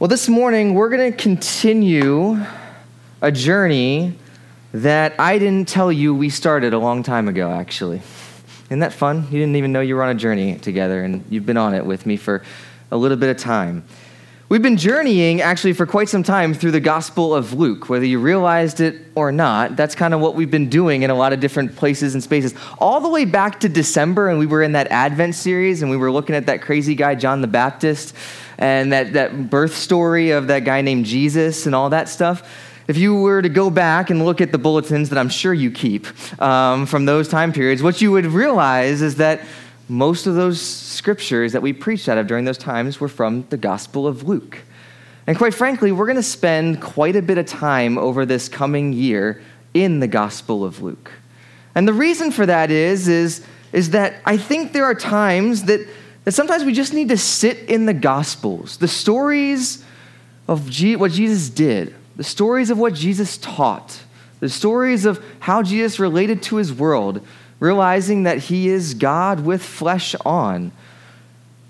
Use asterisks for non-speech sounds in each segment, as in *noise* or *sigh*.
Well, this morning we're going to continue a journey that I didn't tell you we started a long time ago, actually. Isn't that fun? You didn't even know you were on a journey together, and you've been on it with me for a little bit of time. We've been journeying actually for quite some time through the Gospel of Luke, whether you realized it or not. That's kind of what we've been doing in a lot of different places and spaces. All the way back to December, and we were in that Advent series, and we were looking at that crazy guy, John the Baptist, and that, that birth story of that guy named Jesus and all that stuff. If you were to go back and look at the bulletins that I'm sure you keep um, from those time periods, what you would realize is that most of those scriptures that we preached out of during those times were from the Gospel of Luke. And quite frankly, we're going to spend quite a bit of time over this coming year in the Gospel of Luke. And the reason for that is, is, is that I think there are times that, that sometimes we just need to sit in the Gospels, the stories of G- what Jesus did, the stories of what Jesus taught, the stories of how Jesus related to his world, realizing that he is God with flesh on.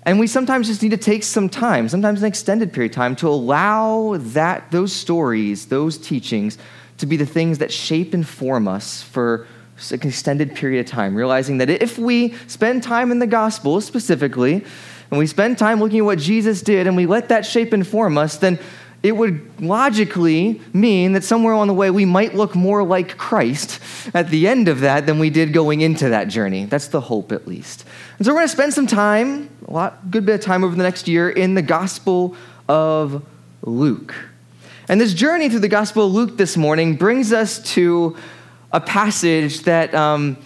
And we sometimes just need to take some time, sometimes an extended period of time, to allow that, those stories, those teachings, to be the things that shape and form us for an extended period of time, realizing that if we spend time in the gospel specifically, and we spend time looking at what Jesus did, and we let that shape and form us, then it would logically mean that somewhere on the way we might look more like Christ at the end of that than we did going into that journey. That's the hope, at least. And so we're going to spend some time, a lot, good bit of time over the next year, in the Gospel of Luke. And this journey through the Gospel of Luke this morning brings us to a passage that um,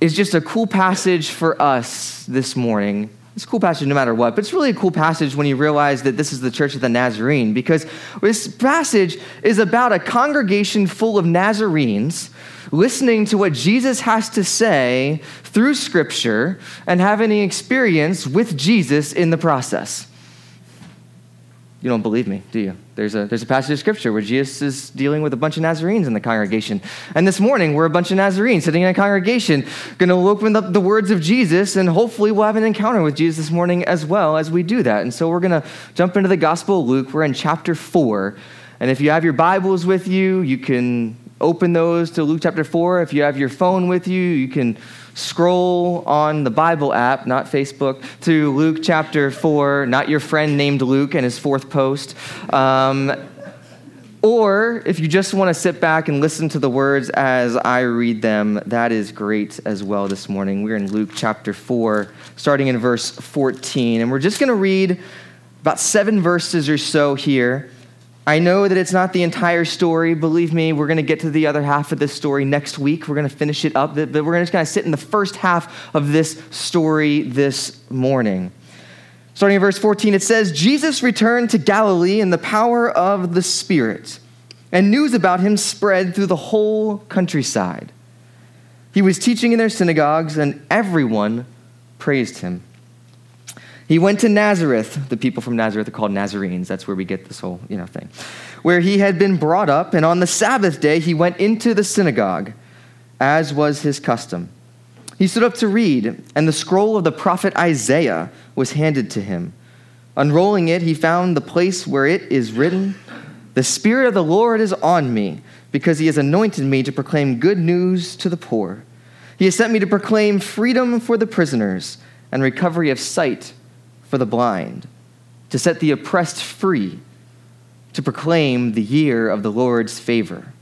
is just a cool passage for us this morning it's a cool passage no matter what, but it's really a cool passage when you realize that this is the Church of the Nazarene because this passage is about a congregation full of Nazarenes listening to what Jesus has to say through Scripture and having an experience with Jesus in the process. You don't believe me, do you? There's a, there's a passage of scripture where Jesus is dealing with a bunch of Nazarenes in the congregation. And this morning, we're a bunch of Nazarenes sitting in a congregation, going to open up the words of Jesus, and hopefully we'll have an encounter with Jesus this morning as well as we do that. And so we're going to jump into the Gospel of Luke. We're in chapter 4. And if you have your Bibles with you, you can open those to Luke chapter 4. If you have your phone with you, you can scroll on the Bible app, not Facebook, to Luke chapter 4, not your friend named Luke and his fourth post. Um, or if you just want to sit back and listen to the words as I read them, that is great as well this morning. We're in Luke chapter 4, starting in verse 14. And we're just going to read about seven verses or so here. I know that it's not the entire story. Believe me, we're going to get to the other half of this story next week. We're going to finish it up, but we're just going to sit in the first half of this story this morning. Starting in verse 14, it says Jesus returned to Galilee in the power of the Spirit, and news about him spread through the whole countryside. He was teaching in their synagogues, and everyone praised him. He went to Nazareth. The people from Nazareth are called Nazarenes. That's where we get this whole, you know, thing. Where he had been brought up, and on the Sabbath day he went into the synagogue, as was his custom. He stood up to read, and the scroll of the prophet Isaiah was handed to him. Unrolling it, he found the place where it is written, The Spirit of the Lord is on me, because he has anointed me to proclaim good news to the poor. He has sent me to proclaim freedom for the prisoners and recovery of sight for the blind, to set the oppressed free, to proclaim the year of the Lord's favor.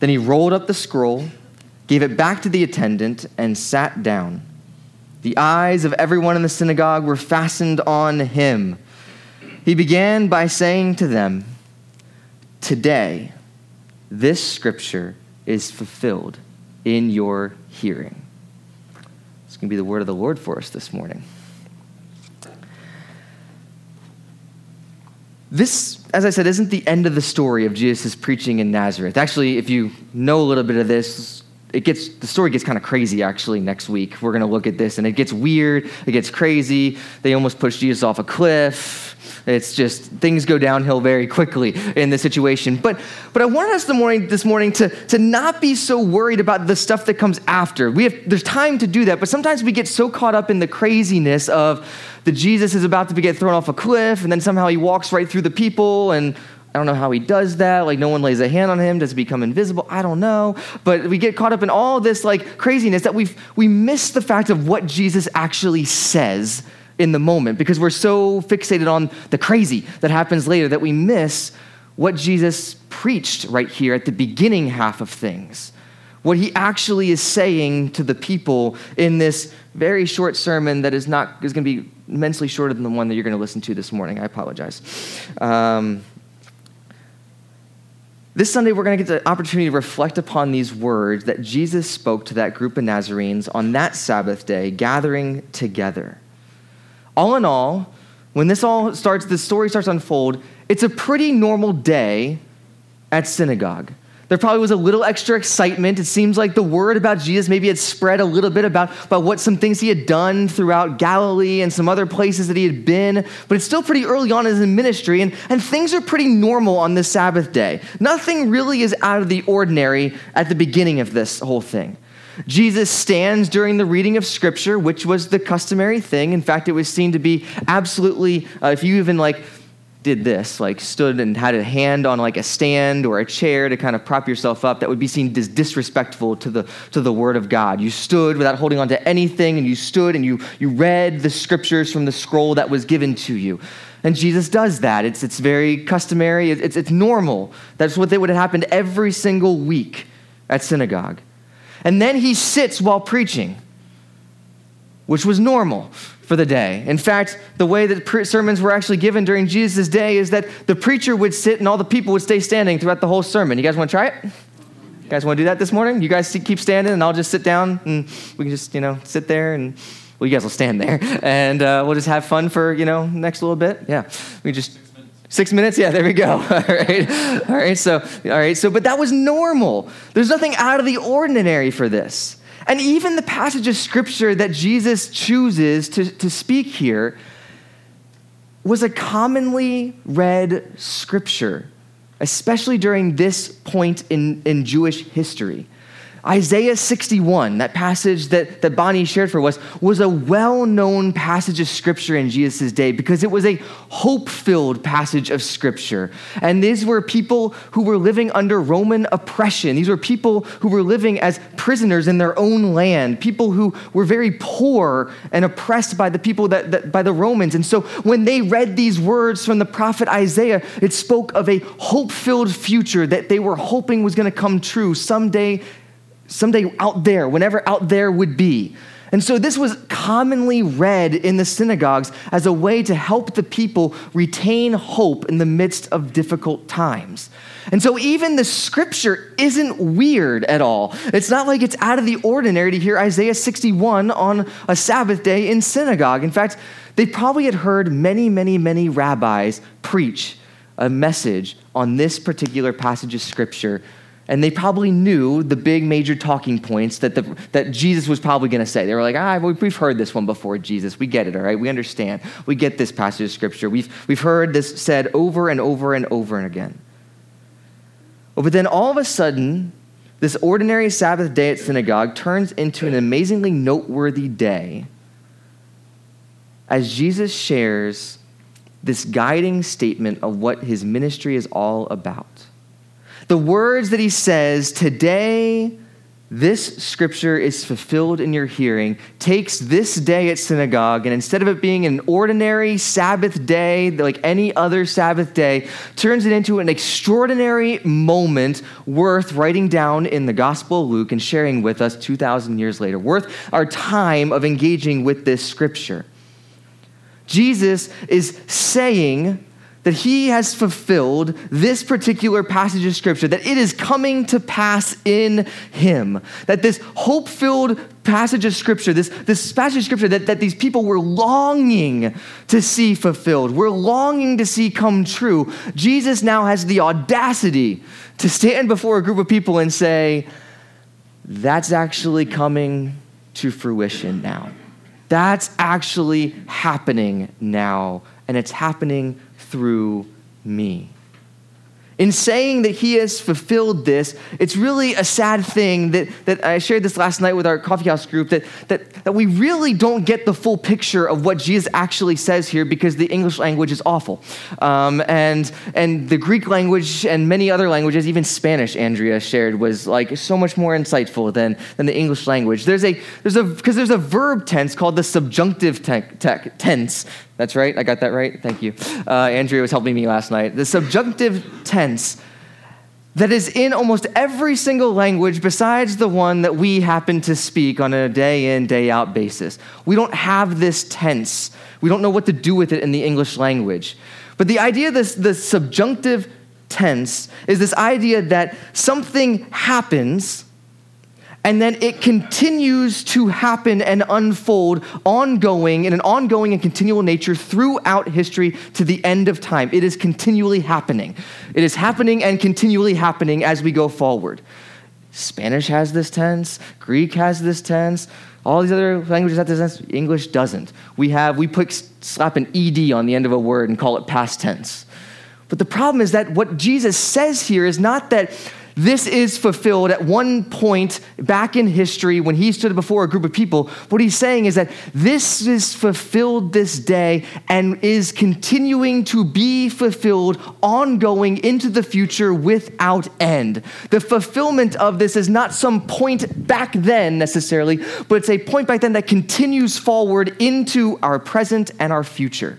Then he rolled up the scroll, gave it back to the attendant, and sat down. The eyes of everyone in the synagogue were fastened on him. He began by saying to them, Today, this scripture is fulfilled in your hearing. It's going to be the word of the Lord for us this morning. This, as I said, isn't the end of the story of Jesus' preaching in Nazareth. Actually, if you know a little bit of this, it gets the story gets kind of crazy actually next week. We're going to look at this and it gets weird, it gets crazy. They almost push Jesus off a cliff. It's just things go downhill very quickly in this situation. But but I wanted us the morning this morning to to not be so worried about the stuff that comes after. We have there's time to do that, but sometimes we get so caught up in the craziness of that Jesus is about to get thrown off a cliff and then somehow he walks right through the people and I don't know how he does that. Like, no one lays a hand on him. Does he become invisible? I don't know. But we get caught up in all this, like, craziness that we've we miss the fact of what Jesus actually says in the moment because we're so fixated on the crazy that happens later that we miss what Jesus preached right here at the beginning half of things. What he actually is saying to the people in this very short sermon that is not is going to be immensely shorter than the one that you're going to listen to this morning. I apologize. Um, this Sunday, we're going to get the opportunity to reflect upon these words that Jesus spoke to that group of Nazarenes on that Sabbath day, gathering together. All in all, when this all starts, the story starts to unfold, it's a pretty normal day at synagogue. There probably was a little extra excitement. It seems like the word about Jesus maybe had spread a little bit about, about what some things he had done throughout Galilee and some other places that he had been. But it's still pretty early on in his ministry, and, and things are pretty normal on this Sabbath day. Nothing really is out of the ordinary at the beginning of this whole thing. Jesus stands during the reading of Scripture, which was the customary thing. In fact, it was seen to be absolutely, uh, if you even like, did this, like stood and had a hand on like a stand or a chair to kind of prop yourself up, that would be seen as disrespectful to the, to the word of God. You stood without holding on to anything, and you stood and you, you read the scriptures from the scroll that was given to you. And Jesus does that. It's, it's very customary, it's, it's normal. That's what they would have happened every single week at synagogue. And then he sits while preaching, which was normal for the day. In fact, the way that sermons were actually given during Jesus' day is that the preacher would sit and all the people would stay standing throughout the whole sermon. You guys want to try it? You guys want to do that this morning? You guys keep standing and I'll just sit down and we can just, you know, sit there and, well, you guys will stand there *laughs* and uh, we'll just have fun for, you know, next little bit. Yeah. We just, Six minutes? Yeah, there we go. *laughs* All right. All right. So, all right. So, but that was normal. There's nothing out of the ordinary for this. And even the passage of scripture that Jesus chooses to, to speak here was a commonly read scripture, especially during this point in, in Jewish history. Isaiah 61, that passage that, that Bonnie shared for us, was a well known passage of scripture in Jesus' day because it was a hope filled passage of scripture. And these were people who were living under Roman oppression. These were people who were living as prisoners in their own land, people who were very poor and oppressed by the people that, that by the Romans. And so when they read these words from the prophet Isaiah, it spoke of a hope filled future that they were hoping was going to come true someday someday out there, whenever out there would be. And so this was commonly read in the synagogues as a way to help the people retain hope in the midst of difficult times. And so even the scripture isn't weird at all. It's not like it's out of the ordinary to hear Isaiah 61 on a Sabbath day in synagogue. In fact, they probably had heard many, many, many rabbis preach a message on this particular passage of scripture and they probably knew the big major talking points that, the, that Jesus was probably going to say. They were like, ah, we've heard this one before, Jesus. We get it, all right? We understand. We get this passage of scripture. We've, we've heard this said over and over and over and again. But then all of a sudden, this ordinary Sabbath day at synagogue turns into an amazingly noteworthy day as Jesus shares this guiding statement of what his ministry is all about. The words that he says, today, this scripture is fulfilled in your hearing, takes this day at synagogue, and instead of it being an ordinary Sabbath day, like any other Sabbath day, turns it into an extraordinary moment worth writing down in the Gospel of Luke and sharing with us 2,000 years later, worth our time of engaging with this scripture. Jesus is saying, that he has fulfilled this particular passage of scripture, that it is coming to pass in him. That this hope filled passage of scripture, this, this passage of scripture that, that these people were longing to see fulfilled, were longing to see come true, Jesus now has the audacity to stand before a group of people and say, that's actually coming to fruition now. That's actually happening now, and it's happening through me. In saying that he has fulfilled this, it's really a sad thing that, that I shared this last night with our coffee house group that, that, that we really don't get the full picture of what Jesus actually says here because the English language is awful. Um, and, and the Greek language and many other languages, even Spanish, Andrea shared, was like so much more insightful than, than the English language. There's a, there's a, because there's a verb tense called the subjunctive te- te- tense that's right. I got that right. Thank you. Uh, Andrea was helping me last night. The subjunctive tense that is in almost every single language besides the one that we happen to speak on a day in, day out basis. We don't have this tense. We don't know what to do with it in the English language. But the idea of this, the subjunctive tense is this idea that something happens and then it continues to happen and unfold ongoing in an ongoing and continual nature throughout history to the end of time. It is continually happening. It is happening and continually happening as we go forward. Spanish has this tense, Greek has this tense, all these other languages have this tense, English doesn't. We have, we put, slap an ed on the end of a word and call it past tense. But the problem is that what Jesus says here is not that this is fulfilled at one point back in history when he stood before a group of people. What he's saying is that this is fulfilled this day and is continuing to be fulfilled ongoing into the future without end. The fulfillment of this is not some point back then necessarily, but it's a point back then that continues forward into our present and our future.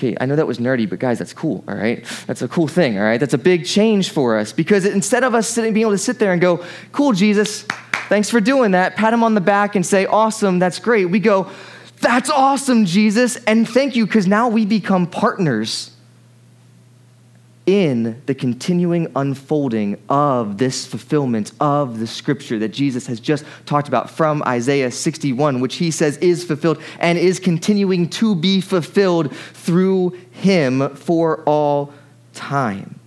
Okay, I know that was nerdy, but guys, that's cool, all right? That's a cool thing, all right? That's a big change for us because instead of us sitting, being able to sit there and go, cool, Jesus, thanks for doing that, pat him on the back and say, awesome, that's great, we go, that's awesome, Jesus, and thank you because now we become partners in the continuing unfolding of this fulfillment of the scripture that Jesus has just talked about from Isaiah 61, which he says is fulfilled and is continuing to be fulfilled through him for all time.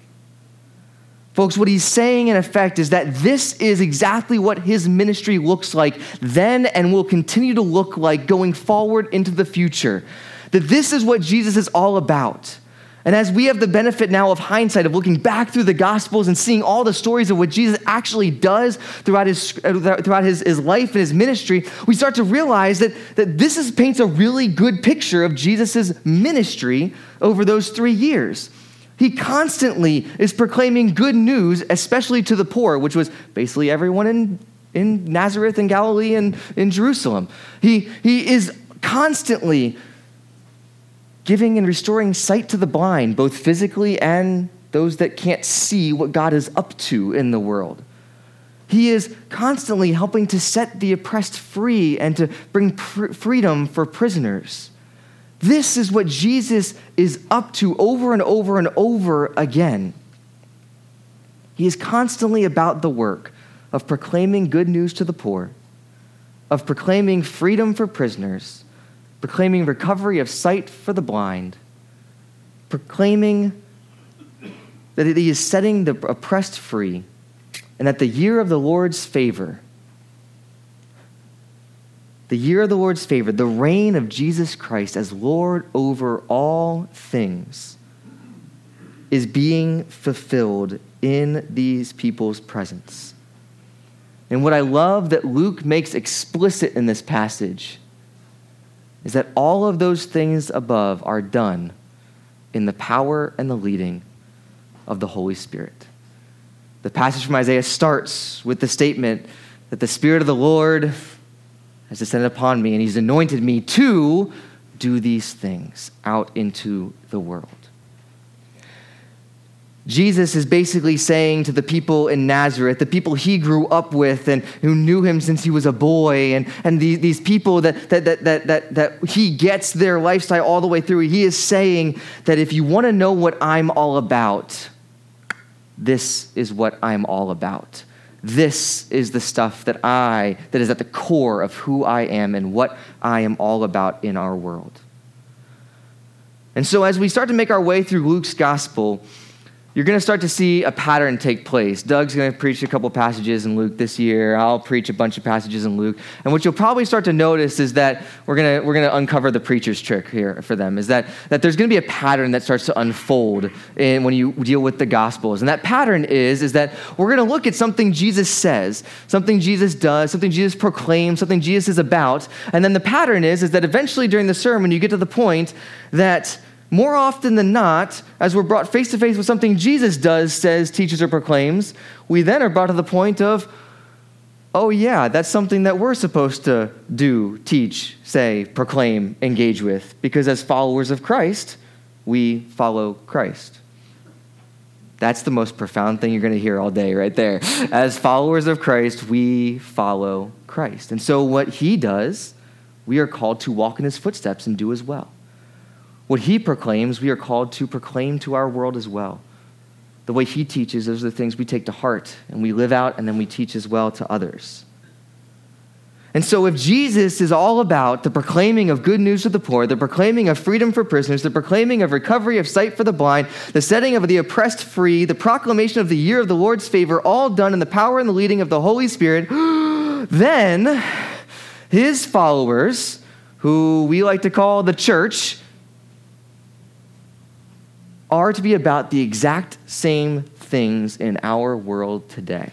Folks, what he's saying in effect is that this is exactly what his ministry looks like then and will continue to look like going forward into the future. That this is what Jesus is all about. And as we have the benefit now of hindsight, of looking back through the Gospels and seeing all the stories of what Jesus actually does throughout his, uh, throughout his, his life and his ministry, we start to realize that, that this is, paints a really good picture of Jesus' ministry over those three years. He constantly is proclaiming good news, especially to the poor, which was basically everyone in, in Nazareth and Galilee and in Jerusalem. He, he is constantly giving and restoring sight to the blind, both physically and those that can't see what God is up to in the world. He is constantly helping to set the oppressed free and to bring pr- freedom for prisoners. This is what Jesus is up to over and over and over again. He is constantly about the work of proclaiming good news to the poor, of proclaiming freedom for prisoners, proclaiming recovery of sight for the blind, proclaiming that he is setting the oppressed free, and that the year of the Lord's favor, the year of the Lord's favor, the reign of Jesus Christ as Lord over all things, is being fulfilled in these people's presence. And what I love that Luke makes explicit in this passage is that all of those things above are done in the power and the leading of the Holy Spirit. The passage from Isaiah starts with the statement that the Spirit of the Lord has descended upon me, and He's anointed me to do these things out into the world. Jesus is basically saying to the people in Nazareth, the people he grew up with and who knew him since he was a boy, and, and these, these people that, that, that, that, that, that he gets their lifestyle all the way through, he is saying that if you want to know what I'm all about, this is what I'm all about. This is the stuff that I, that is at the core of who I am and what I am all about in our world. And so as we start to make our way through Luke's gospel, you're going to start to see a pattern take place. Doug's going to preach a couple passages in Luke this year. I'll preach a bunch of passages in Luke. And what you'll probably start to notice is that we're going to, we're going to uncover the preacher's trick here for them, is that, that there's going to be a pattern that starts to unfold in, when you deal with the Gospels. And that pattern is, is that we're going to look at something Jesus says, something Jesus does, something Jesus proclaims, something Jesus is about. And then the pattern is, is that eventually during the sermon, you get to the point that more often than not, as we're brought face to face with something Jesus does, says, teaches, or proclaims, we then are brought to the point of, oh, yeah, that's something that we're supposed to do, teach, say, proclaim, engage with. Because as followers of Christ, we follow Christ. That's the most profound thing you're going to hear all day, right there. As followers of Christ, we follow Christ. And so, what he does, we are called to walk in his footsteps and do as well. What he proclaims, we are called to proclaim to our world as well. The way he teaches, those are the things we take to heart and we live out and then we teach as well to others. And so, if Jesus is all about the proclaiming of good news to the poor, the proclaiming of freedom for prisoners, the proclaiming of recovery of sight for the blind, the setting of the oppressed free, the proclamation of the year of the Lord's favor, all done in the power and the leading of the Holy Spirit, *gasps* then his followers, who we like to call the church, are to be about the exact same things in our world today.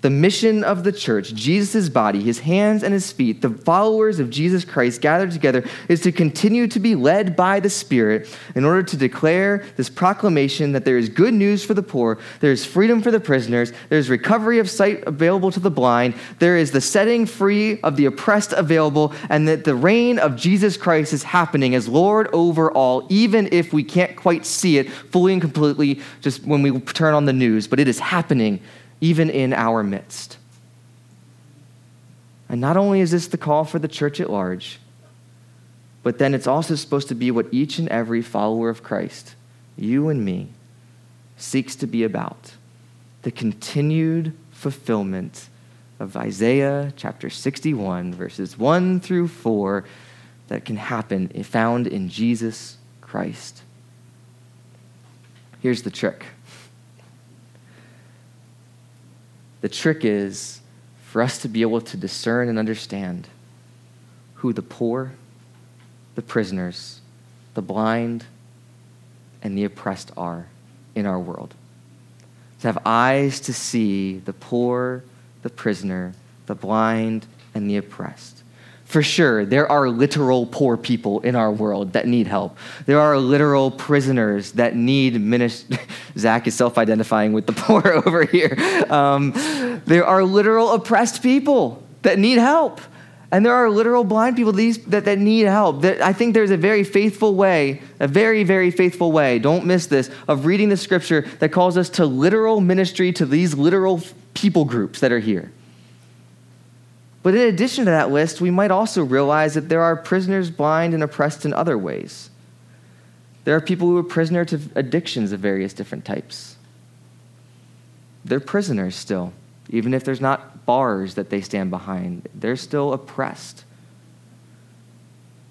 The mission of the church, Jesus' body, his hands and his feet, the followers of Jesus Christ gathered together, is to continue to be led by the Spirit in order to declare this proclamation that there is good news for the poor, there is freedom for the prisoners, there is recovery of sight available to the blind, there is the setting free of the oppressed available, and that the reign of Jesus Christ is happening as Lord over all, even if we can't quite see it fully and completely just when we turn on the news, but it is happening even in our midst. And not only is this the call for the church at large, but then it's also supposed to be what each and every follower of Christ, you and me, seeks to be about the continued fulfillment of Isaiah chapter 61, verses 1 through 4, that can happen if found in Jesus Christ. Here's the trick The trick is for us to be able to discern and understand who the poor, the prisoners, the blind, and the oppressed are in our world. To have eyes to see the poor, the prisoner, the blind, and the oppressed. For sure, there are literal poor people in our world that need help. There are literal prisoners that need ministry. *laughs* Zach is self identifying with the *laughs* poor over here. Um, there are literal oppressed people that need help. And there are literal blind people that, that need help. I think there's a very faithful way, a very, very faithful way, don't miss this, of reading the scripture that calls us to literal ministry to these literal people groups that are here. But in addition to that list, we might also realize that there are prisoners blind and oppressed in other ways. There are people who are prisoner to addictions of various different types. They're prisoners still, even if there's not bars that they stand behind, they're still oppressed.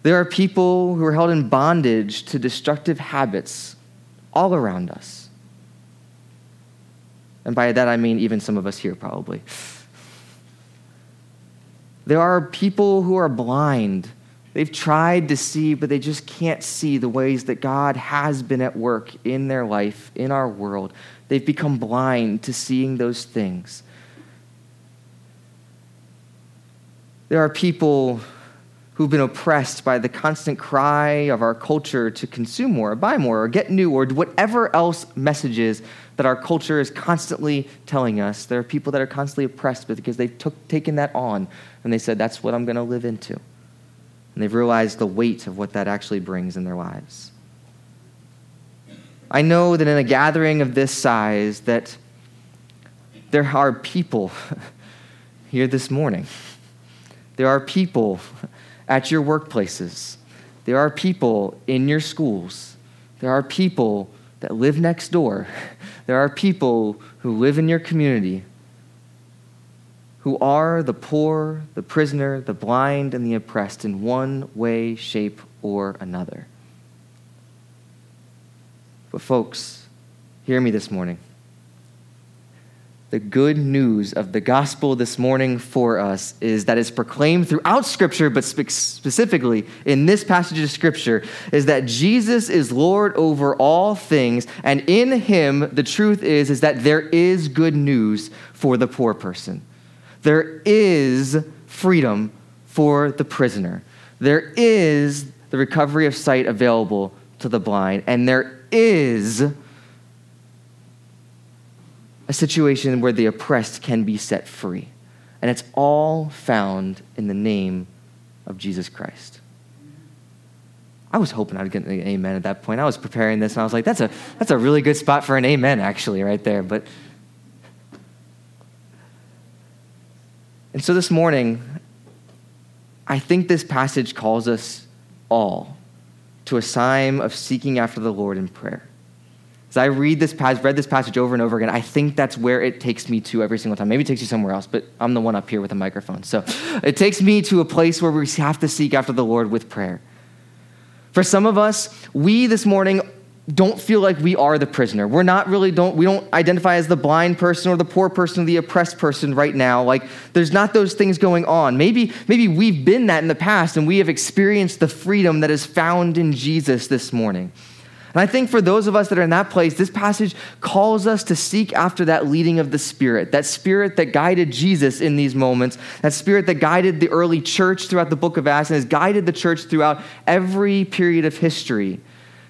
There are people who are held in bondage to destructive habits all around us. And by that I mean even some of us here, probably. There are people who are blind. They've tried to see, but they just can't see the ways that God has been at work in their life, in our world. They've become blind to seeing those things. There are people who've been oppressed by the constant cry of our culture to consume more, or buy more, or get new, or whatever else messages that our culture is constantly telling us. There are people that are constantly oppressed because they've took, taken that on and they said, That's what I'm going to live into. And they've realized the weight of what that actually brings in their lives. I know that in a gathering of this size that there are people *laughs* here this morning. There are people at your workplaces. There are people in your schools. There are people that live next door. *laughs* There are people who live in your community who are the poor, the prisoner, the blind, and the oppressed in one way, shape, or another. But, folks, Hear me this morning. The good news of the gospel this morning for us is that it's proclaimed throughout Scripture, but specifically in this passage of Scripture, is that Jesus is Lord over all things, and in Him, the truth is, is that there is good news for the poor person. There is freedom for the prisoner. There is the recovery of sight available to the blind, and there is a situation where the oppressed can be set free. And it's all found in the name of Jesus Christ. I was hoping I'd get an amen at that point. I was preparing this and I was like, that's a, that's a really good spot for an amen, actually, right there. But and so this morning, I think this passage calls us all to a time of seeking after the Lord in prayer. As I read this passage, read this passage over and over again, I think that's where it takes me to every single time. Maybe it takes you somewhere else, but I'm the one up here with a microphone. So it takes me to a place where we have to seek after the Lord with prayer. For some of us, we this morning don't feel like we are the prisoner. We're not really don't we don't identify as the blind person or the poor person or the oppressed person right now. Like there's not those things going on. Maybe maybe we've been that in the past and we have experienced the freedom that is found in Jesus this morning. And I think for those of us that are in that place, this passage calls us to seek after that leading of the Spirit, that Spirit that guided Jesus in these moments, that Spirit that guided the early church throughout the book of Acts and has guided the church throughout every period of history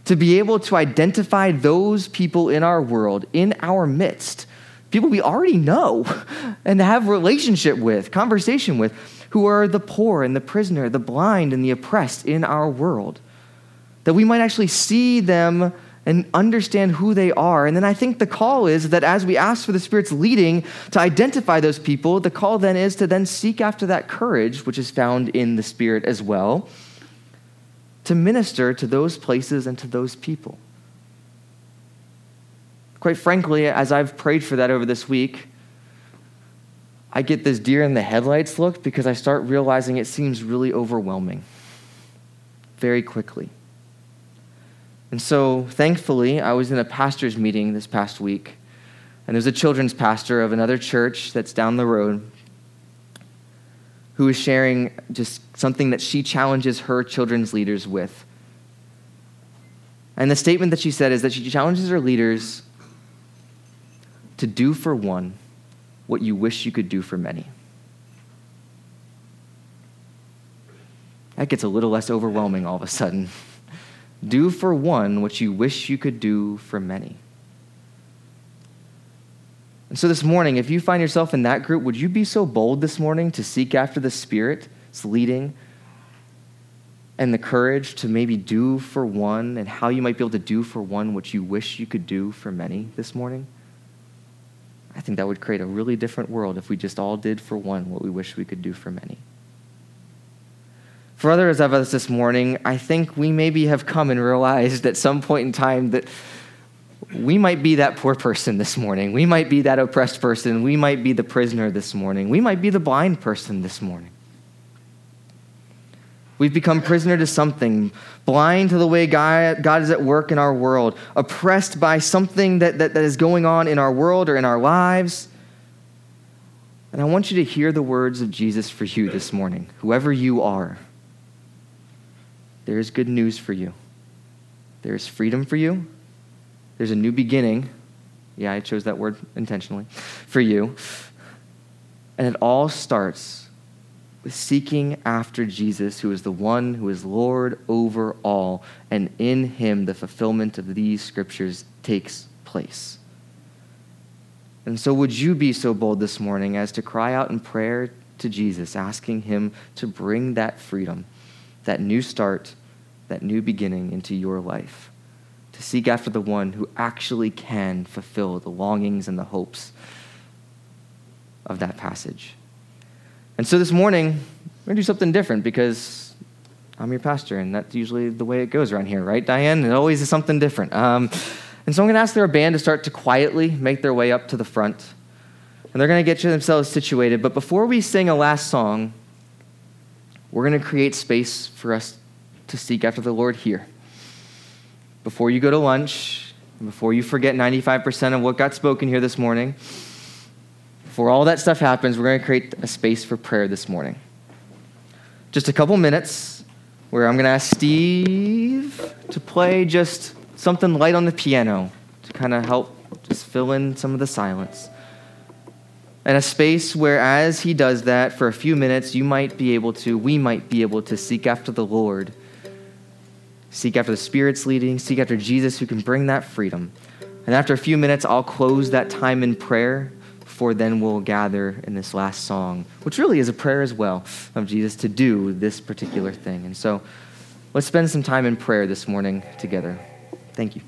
to be able to identify those people in our world, in our midst, people we already know *laughs* and have relationship with, conversation with, who are the poor and the prisoner, the blind and the oppressed in our world. That we might actually see them and understand who they are. And then I think the call is that as we ask for the Spirit's leading to identify those people, the call then is to then seek after that courage, which is found in the Spirit as well to minister to those places and to those people. Quite frankly, as I've prayed for that over this week, I get this deer in the headlights look because I start realizing it seems really overwhelming very quickly. And so, thankfully, I was in a pastor's meeting this past week, and there's a children's pastor of another church that's down the road who is sharing just something that she challenges her children's leaders with. And the statement that she said is that she challenges her leaders to do for one what you wish you could do for many. That gets a little less overwhelming all of a sudden. *laughs* do for one what you wish you could do for many. And so this morning, if you find yourself in that group, would you be so bold this morning to seek after the Spirit's leading and the courage to maybe do for one and how you might be able to do for one what you wish you could do for many this morning? I think that would create a really different world if we just all did for one what we wish we could do for many. For others of us this morning, I think we maybe have come and realized at some point in time that we might be that poor person this morning. We might be that oppressed person. We might be the prisoner this morning. We might be the blind person this morning. We've become prisoner to something, blind to the way God, is at work in our world, oppressed by something that, that, that is going on in our world or in our lives. And I want you to hear the words of Jesus for you this morning, whoever you are. There is good news for you. There is freedom for you. There's a new beginning. Yeah, I chose that word intentionally for you. And it all starts with seeking after Jesus, who is the one who is Lord over all. And in him, the fulfillment of these scriptures takes place. And so, would you be so bold this morning as to cry out in prayer to Jesus, asking him to bring that freedom, that new start, that new beginning into your life? To seek after the one who actually can fulfill the longings and the hopes of that passage. And so this morning, we're going to do something different because I'm your pastor, and that's usually the way it goes around here, right, Diane? It always is something different. Um, and so I'm going to ask their band to start to quietly make their way up to the front. And they're going to get themselves situated. But before we sing a last song, we're going to create space for us to seek after the Lord here before you go to lunch, before you forget 95% of what got spoken here this morning, before all that stuff happens, we're going to create a space for prayer this morning. Just a couple minutes where I'm going to ask Steve to play just something light on the piano to kind of help just fill in some of the silence. And a space where, as he does that for a few minutes, you might be able to, we might be able to seek after the Lord, seek after the Spirit's leading, seek after Jesus who can bring that freedom. And after a few minutes, I'll close that time in prayer before then we'll gather in this last song, which really is a prayer as well of Jesus to do this particular thing. And so let's spend some time in prayer this morning together. Thank you.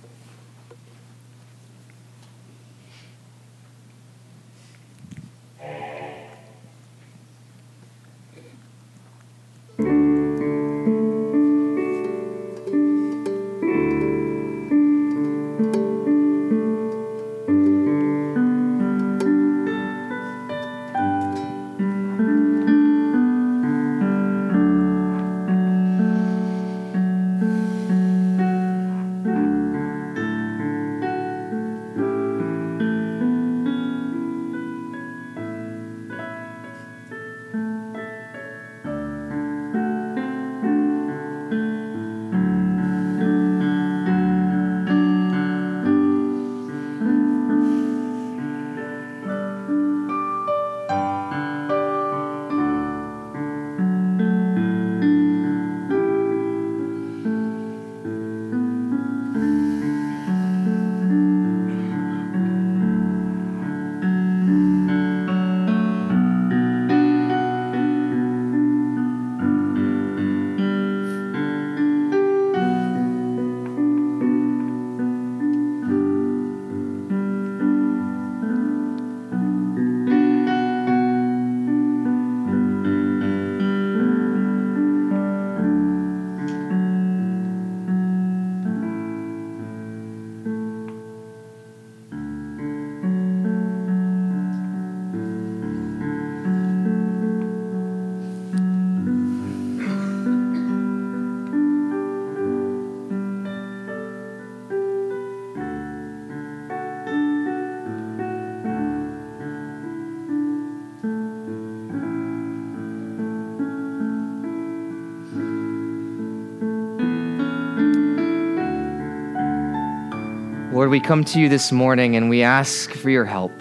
Lord, we come to you this morning and we ask for your help.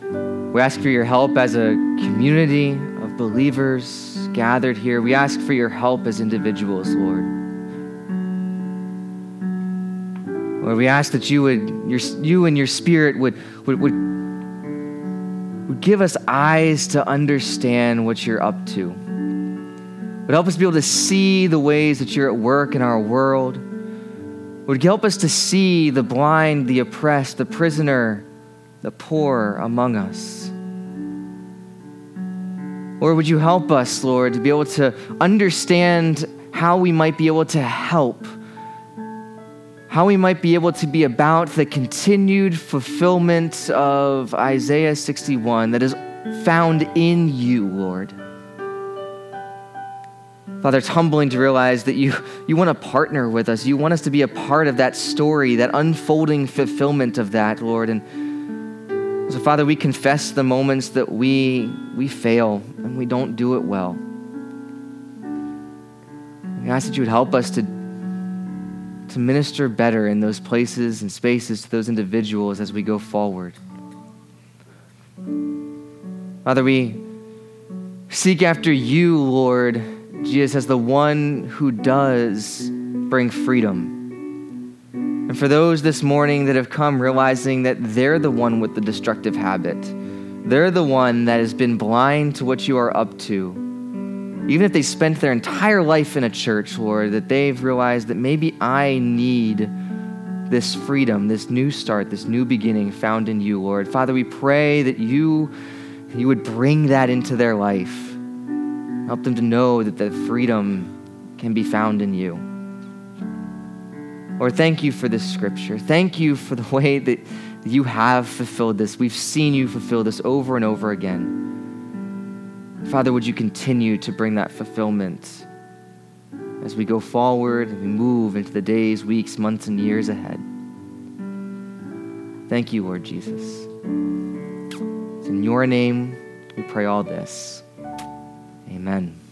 We ask for your help as a community of believers gathered here. We ask for your help as individuals, Lord. Lord, we ask that you would, your, you and your spirit would, would, would, would give us eyes to understand what you're up to. Would help us be able to see the ways that you're at work in our world would help us to see the blind, the oppressed, the prisoner, the poor among us. Or would you help us, Lord, to be able to understand how we might be able to help, how we might be able to be about the continued fulfillment of Isaiah 61 that is found in you, Lord. Father, it's humbling to realize that you, you want to partner with us. You want us to be a part of that story, that unfolding fulfillment of that, Lord. And so, Father, we confess the moments that we, we fail and we don't do it well. We ask that you would help us to, to minister better in those places and spaces to those individuals as we go forward. Father, we seek after you, Lord Jesus as the one who does bring freedom. And for those this morning that have come realizing that they're the one with the destructive habit, they're the one that has been blind to what you are up to. Even if they spent their entire life in a church, Lord, that they've realized that maybe I need this freedom, this new start, this new beginning found in you, Lord. Father, we pray that you, you would bring that into their life Help them to know that the freedom can be found in you. Lord, thank you for this scripture. Thank you for the *laughs* way that you have fulfilled this. We've seen you fulfill this over and over again. Father, would you continue to bring that fulfillment as we go forward and we move into the days, weeks, months, and years ahead? Thank you, Lord Jesus. It's in your name we pray all this. Amen.